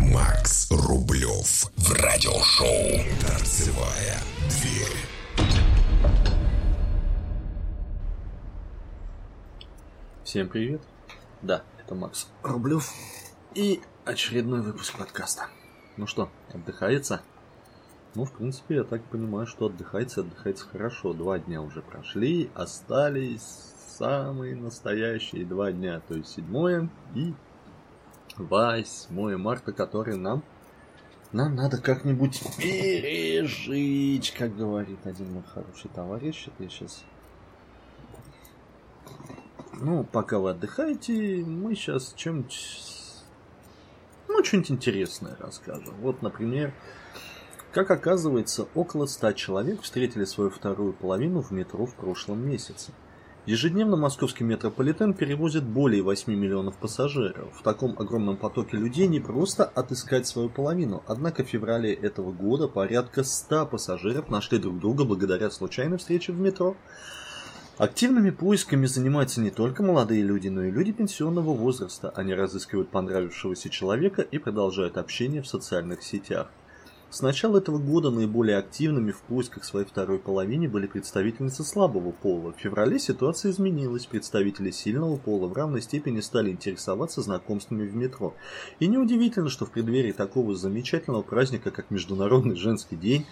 Макс Рублев в радиошоу «Торцевая дверь». Всем привет. Да, это Макс Рублев. И очередной выпуск подкаста. Ну что, отдыхается? Ну, в принципе, я так понимаю, что отдыхается, отдыхается хорошо. Два дня уже прошли, остались самые настоящие два дня, то есть 7 и 8 марта, которые нам нам надо как-нибудь пережить, как говорит один мой хороший товарищ. Это я сейчас... Ну, пока вы отдыхаете, мы сейчас чем-нибудь... Ну, что-нибудь интересное расскажем. Вот, например, как оказывается, около 100 человек встретили свою вторую половину в метро в прошлом месяце. Ежедневно московский метрополитен перевозит более 8 миллионов пассажиров. В таком огромном потоке людей не просто отыскать свою половину. Однако в феврале этого года порядка 100 пассажиров нашли друг друга благодаря случайной встрече в метро. Активными поисками занимаются не только молодые люди, но и люди пенсионного возраста. Они разыскивают понравившегося человека и продолжают общение в социальных сетях. С начала этого года наиболее активными в поисках своей второй половины были представительницы слабого пола. В феврале ситуация изменилась. Представители сильного пола в равной степени стали интересоваться знакомствами в метро. И неудивительно, что в преддверии такого замечательного праздника, как Международный женский день,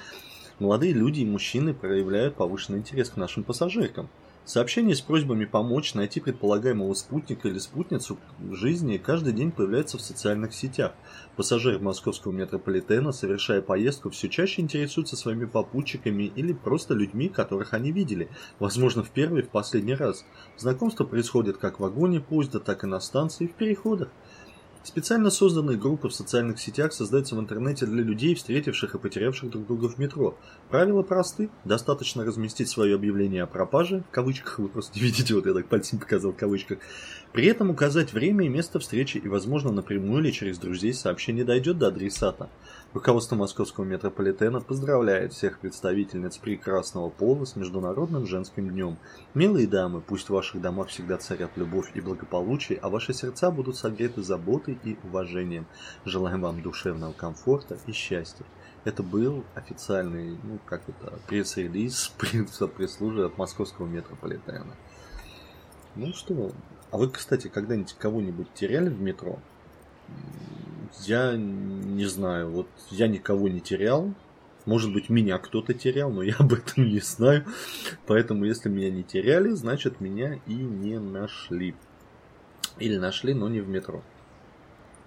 молодые люди и мужчины проявляют повышенный интерес к нашим пассажиркам. Сообщения с просьбами помочь найти предполагаемого спутника или спутницу жизни каждый день появляются в социальных сетях. Пассажиры московского метрополитена, совершая поездку, все чаще интересуются своими попутчиками или просто людьми, которых они видели, возможно, в первый и в последний раз. Знакомство происходит как в вагоне поезда, так и на станции в переходах. Специально созданные группы в социальных сетях создаются в интернете для людей, встретивших и потерявших друг друга в метро. Правила просты. Достаточно разместить свое объявление о пропаже, в кавычках, вы просто не видите, вот я так пальцем показал в кавычках. При этом указать время и место встречи и, возможно, напрямую или через друзей сообщение дойдет до адресата. Руководство московского метрополитена поздравляет всех представительниц прекрасного пола с Международным женским днем. Милые дамы, пусть в ваших домах всегда царят любовь и благополучие, а ваши сердца будут согреты заботой и уважением. Желаем вам душевного комфорта и счастья. Это был официальный, ну как это, пресс-релиз пресс-службы от московского метрополитена. Ну что, а вы, кстати, когда-нибудь кого-нибудь теряли в метро? Я не знаю, вот я никого не терял. Может быть, меня кто-то терял, но я об этом не знаю. Поэтому, если меня не теряли, значит, меня и не нашли. Или нашли, но не в метро.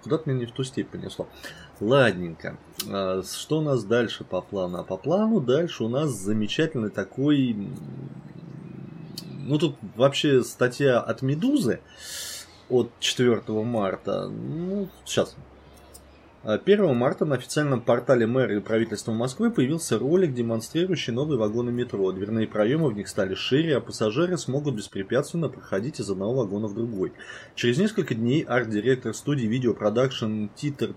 Куда-то меня не в ту степь понесло. Ладненько. А, что у нас дальше по плану? А по плану дальше у нас замечательный такой... Ну, тут вообще статья от Медузы от 4 марта. Ну, сейчас 1 марта на официальном портале мэра и правительства Москвы появился ролик, демонстрирующий новые вагоны метро. Дверные проемы в них стали шире, а пассажиры смогут беспрепятственно проходить из одного вагона в другой. Через несколько дней арт-директор студии видеопродакшн Титер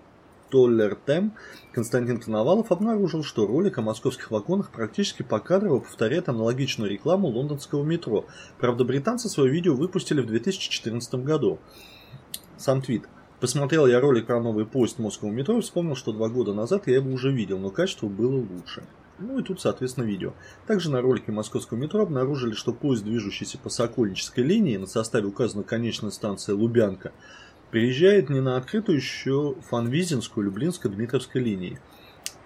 Толлер Тем Константин Коновалов обнаружил, что ролик о московских вагонах практически покадрово повторяет аналогичную рекламу лондонского метро. Правда, британцы свое видео выпустили в 2014 году. Сам твит. Посмотрел я ролик про новый поезд Москового метро и вспомнил, что два года назад я его уже видел, но качество было лучше. Ну и тут, соответственно, видео. Также на ролике московского метро обнаружили, что поезд, движущийся по Сокольнической линии, на составе указана конечная станция Лубянка, приезжает не на открытую еще Фанвизинскую, Люблинско-Дмитровской линии –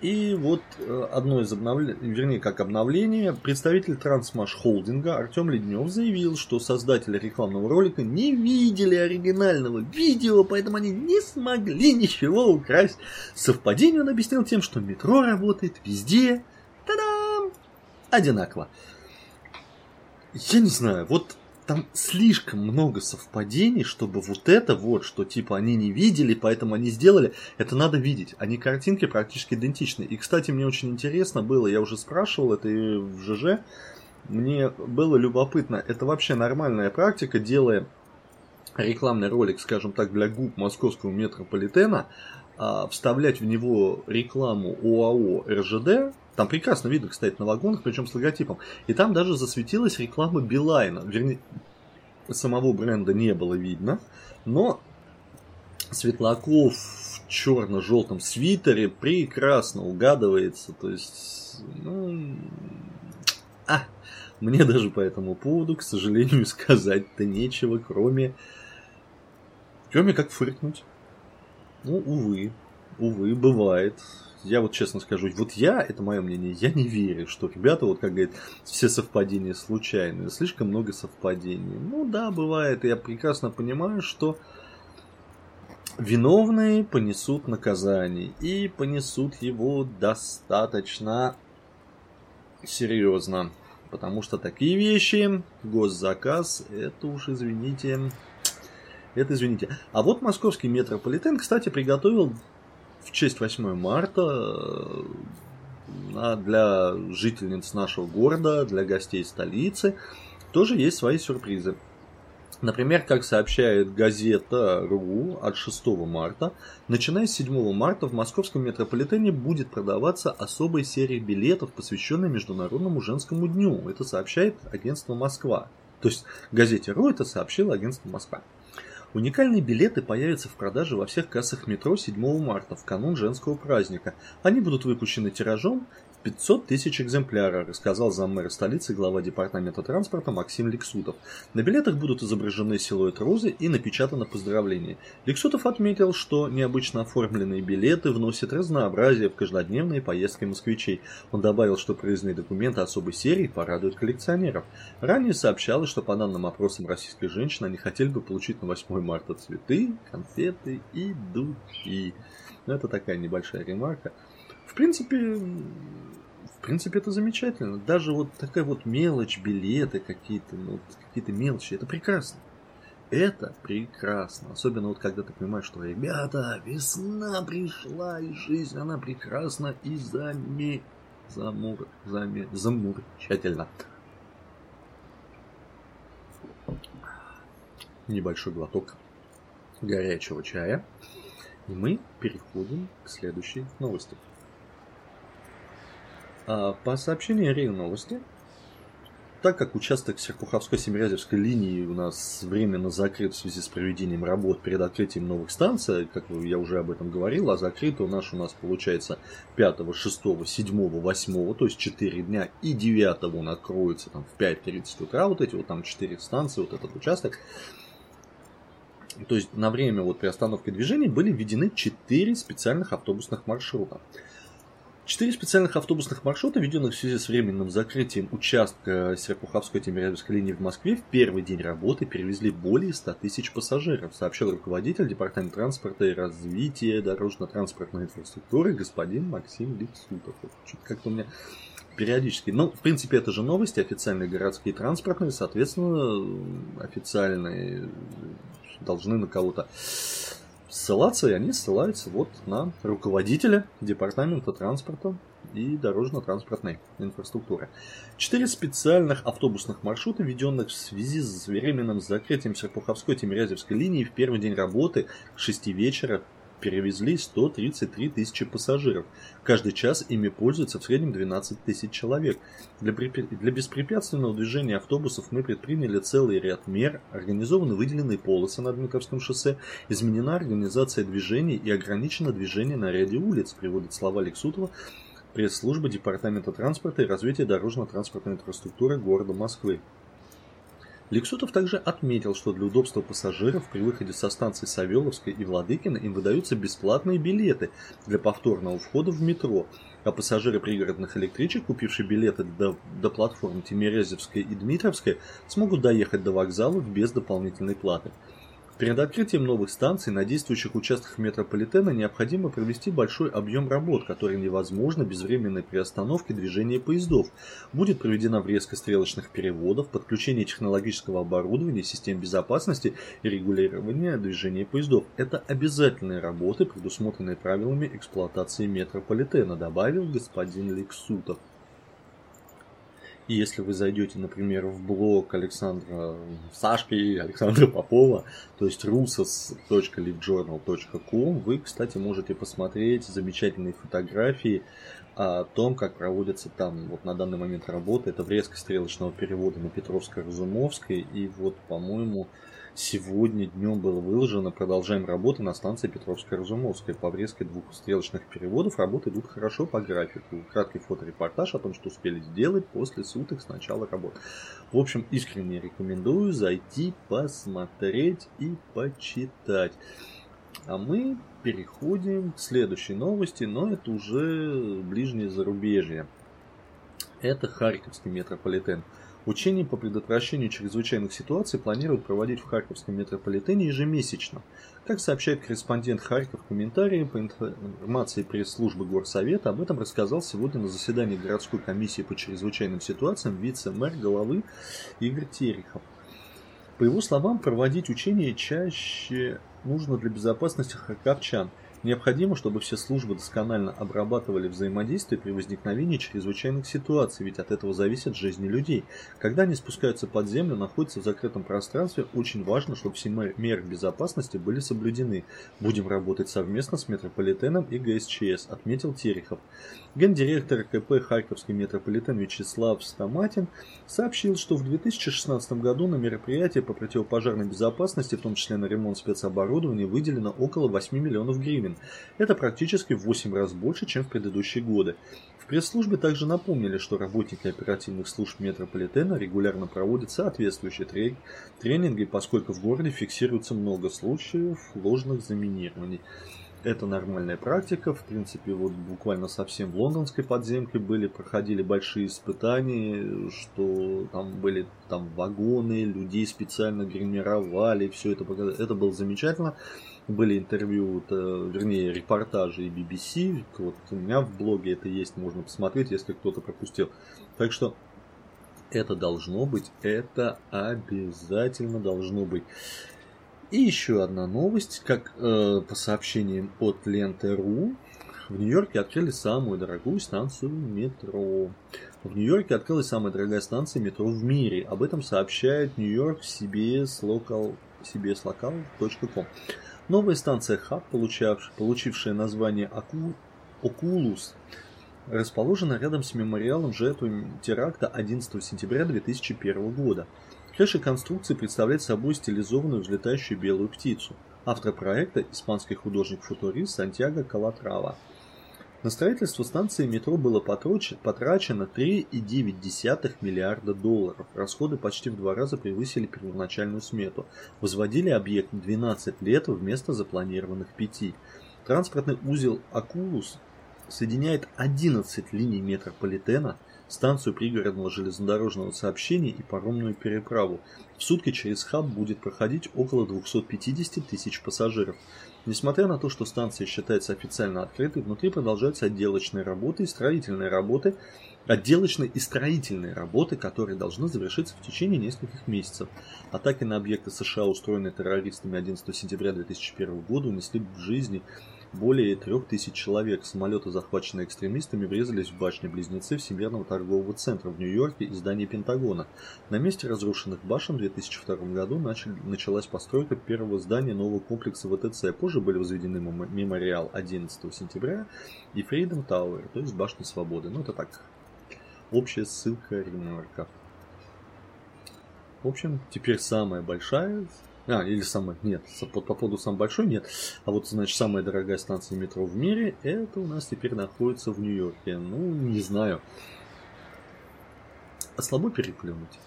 и вот э, одно из обновлений, вернее, как обновление, представитель Трансмаш Холдинга Артем Леднев заявил, что создатели рекламного ролика не видели оригинального видео, поэтому они не смогли ничего украсть. Совпадение он объяснил тем, что метро работает везде, та-дам, одинаково. Я не знаю, вот там слишком много совпадений, чтобы вот это вот, что типа они не видели, поэтому они сделали, это надо видеть. Они картинки практически идентичны. И, кстати, мне очень интересно было, я уже спрашивал это и в ЖЖ, мне было любопытно, это вообще нормальная практика, делая рекламный ролик, скажем так, для губ московского метрополитена, а, вставлять в него рекламу ОАО РЖД, там прекрасно видно, кстати, на вагонах, причем с логотипом. И там даже засветилась реклама Билайна. Вернее, самого бренда не было видно. Но Светлаков, черно-желтом свитере прекрасно угадывается. То есть, ну, а, мне даже по этому поводу, к сожалению, сказать-то нечего, кроме, кроме как фыркнуть. Ну, увы, увы, бывает. Я вот честно скажу, вот я, это мое мнение, я не верю, что ребята, вот как говорят, все совпадения случайные, слишком много совпадений. Ну да, бывает, я прекрасно понимаю, что виновные понесут наказание и понесут его достаточно серьезно. Потому что такие вещи, госзаказ, это уж, извините, это извините. А вот московский метрополитен, кстати, приготовил в честь 8 марта э, для жительниц нашего города, для гостей столицы, тоже есть свои сюрпризы. Например, как сообщает газета РУ от 6 марта, начиная с 7 марта в московском метрополитене будет продаваться особая серия билетов, посвященная Международному женскому дню. Это сообщает агентство Москва. То есть газете РУ это сообщило агентство Москва. Уникальные билеты появятся в продаже во всех кассах метро 7 марта, в канун женского праздника. Они будут выпущены тиражом 500 тысяч экземпляров, рассказал заммэра столицы глава департамента транспорта Максим Лексутов. На билетах будут изображены силуэт розы и напечатано поздравление. Лексутов отметил, что необычно оформленные билеты вносят разнообразие в каждодневные поездки москвичей. Он добавил, что проездные документы особой серии порадуют коллекционеров. Ранее сообщалось, что по данным опросам российских женщин они хотели бы получить на 8 марта цветы, конфеты и духи. Но ну, это такая небольшая ремарка. Принципе, в принципе, это замечательно. Даже вот такая вот мелочь, билеты какие-то, ну, какие-то мелочи, это прекрасно. Это прекрасно. Особенно вот когда ты понимаешь, что, ребята, весна пришла, и жизнь, она прекрасна и заме... Замур... Заме... Замурчательно. Небольшой глоток горячего чая. И мы переходим к следующей новости. А, по сообщению РИА Новости, так как участок Серпуховской-Семирязевской линии у нас временно закрыт в связи с проведением работ перед открытием новых станций, как я уже об этом говорил, а закрыто у нас у нас получается 5, 6, 7, 8, то есть 4 дня, и 9 он откроется там, в 5.30 утра, вот эти вот там 4 станции, вот этот участок. То есть на время вот приостановки движения были введены 4 специальных автобусных маршрута. Четыре специальных автобусных маршрута, введенных в связи с временным закрытием участка Серпуховской Тимирязевской линии в Москве, в первый день работы перевезли более 100 тысяч пассажиров, сообщил руководитель Департамента транспорта и развития дорожно-транспортной инфраструктуры господин Максим Липсутов. Что-то как-то у меня периодически. Ну, в принципе, это же новости официальные городские транспортные, соответственно, официальные должны на кого-то ссылаться, и они ссылаются вот на руководителя Департамента транспорта и дорожно-транспортной инфраструктуры. Четыре специальных автобусных маршрута, введенных в связи с временным закрытием Серпуховской-Тимирязевской линии в первый день работы к 6 вечера перевезли 133 тысячи пассажиров. Каждый час ими пользуется в среднем 12 тысяч человек. Для, для беспрепятственного движения автобусов мы предприняли целый ряд мер, организованы выделенные полосы на Дмитровском шоссе, изменена организация движений и ограничено движение на ряде улиц, приводит слова Лексутова, пресс-служба Департамента транспорта и развития дорожно-транспортной инфраструктуры города Москвы. Лексутов также отметил, что для удобства пассажиров при выходе со станций Савеловской и Владыкина им выдаются бесплатные билеты для повторного входа в метро, а пассажиры пригородных электричек, купившие билеты до, до платформ Тимирязевской и Дмитровской, смогут доехать до вокзалов без дополнительной платы. Перед открытием новых станций на действующих участках метрополитена необходимо провести большой объем работ, которые невозможно без временной приостановки движения поездов. Будет проведена врезка стрелочных переводов, подключение технологического оборудования, систем безопасности и регулирование движения поездов. Это обязательные работы, предусмотренные правилами эксплуатации метрополитена, добавил господин Лексутов. И если вы зайдете, например, в блог Александра Сашки, Александра Попова, то есть rusas.livejournal.com, вы, кстати, можете посмотреть замечательные фотографии о том, как проводится там вот на данный момент работа. Это врезка стрелочного перевода на Петровско-Разумовской. И вот, по-моему, Сегодня днем было выложено, продолжаем работу на станции Петровская-Разумовская. По врезке двух стрелочных переводов работы идут хорошо по графику. Краткий фоторепортаж о том, что успели сделать после суток с начала работ. В общем, искренне рекомендую зайти, посмотреть и почитать. А мы переходим к следующей новости, но это уже ближнее зарубежье. Это Харьковский метрополитен. Учения по предотвращению чрезвычайных ситуаций планируют проводить в Харьковском метрополитене ежемесячно. Как сообщает корреспондент Харьков в комментарии по информации пресс-службы Горсовета, об этом рассказал сегодня на заседании городской комиссии по чрезвычайным ситуациям вице-мэр головы Игорь Терехов. По его словам, проводить учения чаще нужно для безопасности харьковчан – Необходимо, чтобы все службы досконально обрабатывали взаимодействие при возникновении чрезвычайных ситуаций, ведь от этого зависят жизни людей. Когда они спускаются под землю, находятся в закрытом пространстве, очень важно, чтобы все меры безопасности были соблюдены. Будем работать совместно с метрополитеном и ГСЧС, отметил Терехов. Гендиректор КП Харьковский метрополитен Вячеслав Стаматин сообщил, что в 2016 году на мероприятие по противопожарной безопасности, в том числе на ремонт спецоборудования, выделено около 8 миллионов гривен гривен. Это практически в 8 раз больше, чем в предыдущие годы. В пресс-службе также напомнили, что работники оперативных служб метрополитена регулярно проводят соответствующие тренинги, поскольку в городе фиксируется много случаев ложных заминирований. Это нормальная практика. В принципе, вот буквально совсем в лондонской подземке были, проходили большие испытания, что там были там вагоны, людей специально гримировали, все это, это было замечательно были интервью, вернее, репортажи и BBC. Вот у меня в блоге это есть, можно посмотреть, если кто-то пропустил. Так что это должно быть, это обязательно должно быть. И еще одна новость, как э, по сообщениям от Ленты.ру, в Нью-Йорке открыли самую дорогую станцию метро. В Нью-Йорке открылась самая дорогая станция метро в мире. Об этом сообщает Нью-Йорк CBS Local, cbslocal.com. Новая станция Хаб, получившая название Окулус, расположена рядом с мемориалом жертвам теракта 11 сентября 2001 года. Крыша конструкции представляет собой стилизованную взлетающую белую птицу. Автор проекта – испанский художник-футурист Сантьяго Калатрава. На строительство станции метро было потрачено 3,9 миллиарда долларов. Расходы почти в два раза превысили первоначальную смету. Возводили объект 12 лет вместо запланированных 5. Транспортный узел Акулус соединяет 11 линий метрополитена, станцию пригородного железнодорожного сообщения и паромную переправу. В сутки через хаб будет проходить около 250 тысяч пассажиров. Несмотря на то, что станция считается официально открытой, внутри продолжаются отделочные работы и строительные работы, отделочные и строительные работы, которые должны завершиться в течение нескольких месяцев. Атаки на объекты США, устроенные террористами 11 сентября 2001 года, унесли в жизни более трех тысяч человек. Самолеты, захваченные экстремистами, врезались в башни-близнецы Всемирного торгового центра в Нью-Йорке и здание Пентагона. На месте разрушенных башен в 2002 году началась постройка первого здания нового комплекса ВТЦ. Позже были возведены мемориал 11 сентября и Freedom Tower, то есть башня свободы. Ну это так, общая ссылка ремарка. В общем, теперь самая большая а, или самая... Нет, по, по поводу самой большой нет. А вот, значит, самая дорогая станция метро в мире, это у нас теперь находится в Нью-Йорке. Ну, не знаю. А слабо переплюнуть.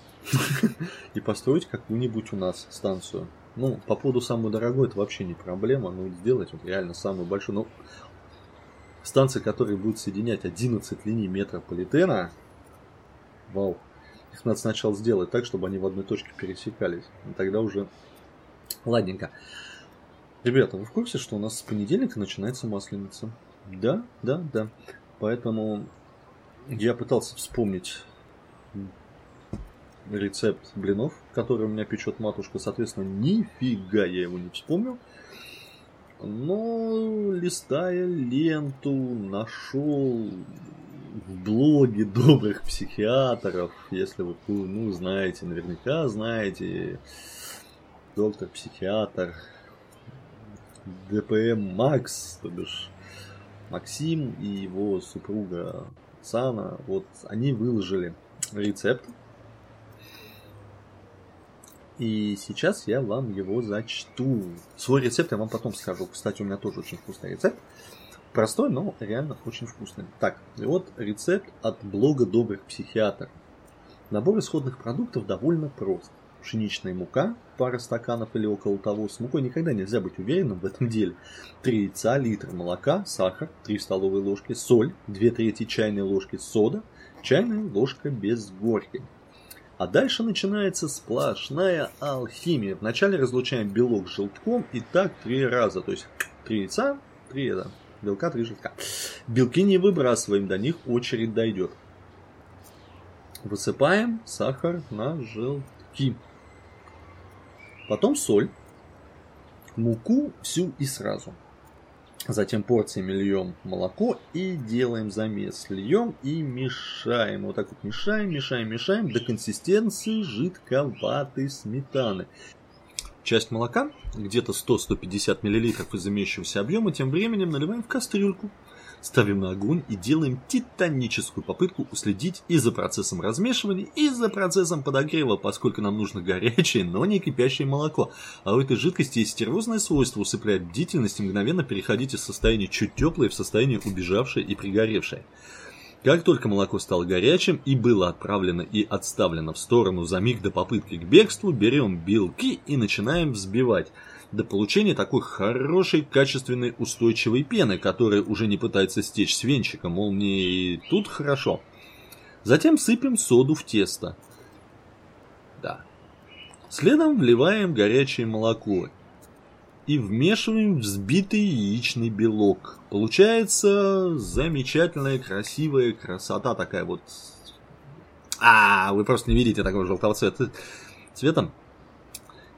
И построить какую-нибудь у нас станцию. Ну, по поводу самой дорогой, это вообще не проблема. Ну, сделать вот реально самую большую. Ну, станция, которая будет соединять 11 линий метрополитена. Вау. Их надо сначала сделать так, чтобы они в одной точке пересекались. И тогда уже Ладненько. Ребята, вы в курсе, что у нас с понедельника начинается масленица? Да, да, да. Поэтому я пытался вспомнить рецепт блинов, который у меня печет матушка. Соответственно, нифига я его не вспомнил. Но листая ленту, нашел в блоге добрых психиатров, если вы ну, знаете, наверняка знаете, доктор, психиатр, ДПМ Макс, то бишь Максим и его супруга Сана, вот они выложили рецепт И сейчас я вам его зачту. Свой рецепт я вам потом скажу. Кстати, у меня тоже очень вкусный рецепт. Простой, но реально очень вкусный. Так, и вот рецепт от блога Добрых Психиатр. Набор исходных продуктов довольно прост. Пшеничная мука, пара стаканов или около того. С мукой никогда нельзя быть уверенным в этом деле. 3 яйца, литр молока, сахар, 3 столовые ложки, соль, 2 трети чайной ложки сода, чайная ложка без горькой. А дальше начинается сплошная алхимия. Вначале разлучаем белок с желтком и так три раза. То есть три яйца, три это, белка, три желтка. Белки не выбрасываем, до них очередь дойдет. Высыпаем сахар на желтки. Потом соль, муку всю и сразу. Затем порциями льем молоко и делаем замес. Льем и мешаем. Вот так вот мешаем, мешаем, мешаем до консистенции жидковатой сметаны. Часть молока, где-то 100-150 мл из имеющегося объема, тем временем наливаем в кастрюльку ставим на огонь и делаем титаническую попытку уследить и за процессом размешивания, и за процессом подогрева, поскольку нам нужно горячее, но не кипящее молоко. А у этой жидкости есть стервозное свойство усыплять бдительность и мгновенно переходить из состояния чуть теплое в состояние убежавшее и пригоревшее. Как только молоко стало горячим и было отправлено и отставлено в сторону за миг до попытки к бегству, берем белки и начинаем взбивать до получения такой хорошей, качественной, устойчивой пены, которая уже не пытается стечь с венчика, мол, мне и тут хорошо. Затем сыпем соду в тесто. Да. Следом вливаем горячее молоко и вмешиваем взбитый яичный белок. Получается замечательная, красивая красота такая вот. А, вы просто не видите такого желтого цвета. Цветом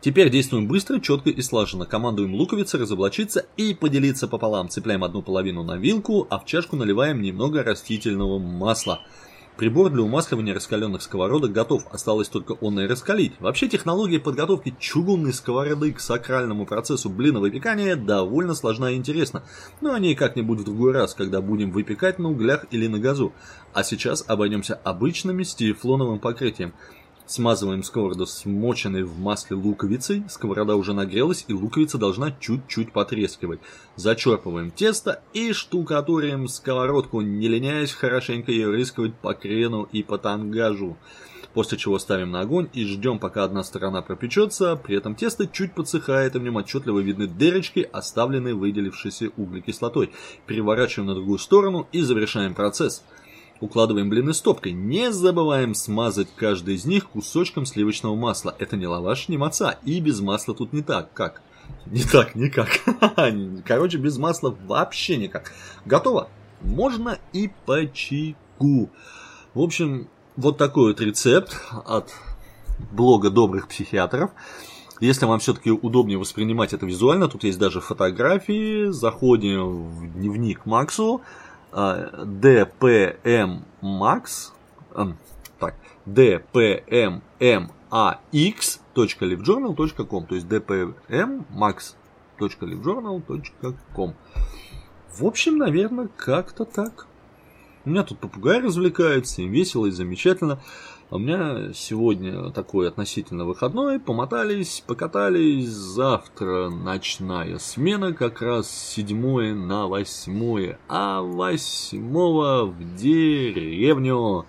Теперь действуем быстро, четко и слаженно. Командуем луковицы разоблачиться и поделиться пополам. Цепляем одну половину на вилку, а в чашку наливаем немного растительного масла. Прибор для умасливания раскаленных сковородок готов, осталось только он и раскалить. Вообще технология подготовки чугунной сковороды к сакральному процессу блиновыпекания довольно сложна и интересна, но о ней как-нибудь в другой раз, когда будем выпекать на углях или на газу. А сейчас обойдемся обычным стеефлоновым покрытием. Смазываем сковороду смоченной в масле луковицей. Сковорода уже нагрелась и луковица должна чуть-чуть потрескивать. Зачерпываем тесто и штукатурим сковородку, не леняясь хорошенько ее рисковать по крену и по тангажу. После чего ставим на огонь и ждем, пока одна сторона пропечется, при этом тесто чуть подсыхает, и в нем отчетливо видны дырочки, оставленные выделившейся углекислотой. Переворачиваем на другую сторону и завершаем процесс. Укладываем блины стопкой. Не забываем смазать каждый из них кусочком сливочного масла. Это не лаваш, не маца. И без масла тут не так. Как? Не так, никак. Короче, без масла вообще никак. Готово? Можно и по чайку. В общем, вот такой вот рецепт от блога добрых психиатров. Если вам все-таки удобнее воспринимать это визуально, тут есть даже фотографии. Заходим в дневник Максу. DPM Max, так, dpmmax.livejournal.com, то есть dpmmax.livejournal.com. В общем, наверное, как-то так. У меня тут попугай развлекается, им весело и замечательно. У меня сегодня такой относительно выходной. Помотались, покатались. Завтра ночная смена, как раз седьмое на восьмое. А восьмого в деревню.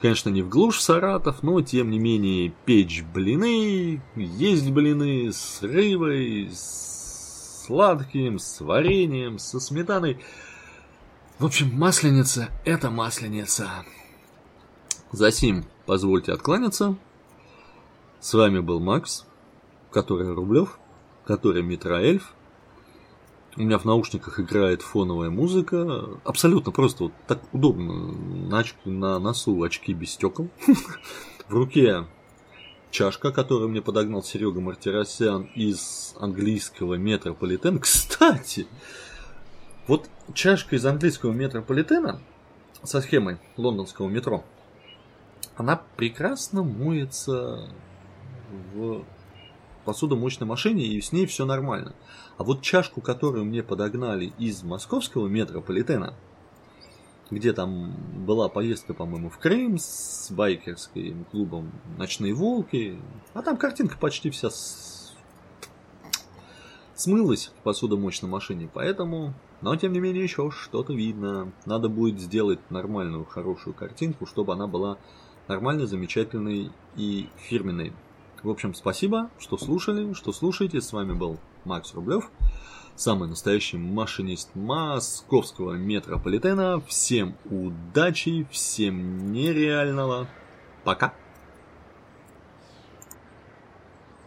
Конечно, не в глушь Саратов, но тем не менее печь блины, есть блины с рыбой, с сладким, с вареньем, со сметаной. В общем, масленица – это масленица. Засим, позвольте откланяться. С вами был Макс, который Рублев, который Митроэльф. У меня в наушниках играет фоновая музыка. Абсолютно просто вот так удобно. На, очки, на носу очки без стекол. В руке чашка, которую мне подогнал Серега Мартиросян из английского метрополитена. Кстати, вот чашка из английского метрополитена со схемой лондонского метро – она прекрасно моется в посудомоечной машине, и с ней все нормально. А вот чашку, которую мне подогнали из московского метрополитена, где там была поездка, по-моему, в Крым с байкерским клубом «Ночные волки», а там картинка почти вся с... смылась в посудомоечной машине, поэтому... Но, тем не менее, еще что-то видно. Надо будет сделать нормальную, хорошую картинку, чтобы она была нормальной, замечательной и фирменной. В общем, спасибо, что слушали, что слушаете. С вами был Макс Рублев самый настоящий машинист московского метрополитена. Всем удачи, всем нереального. Пока.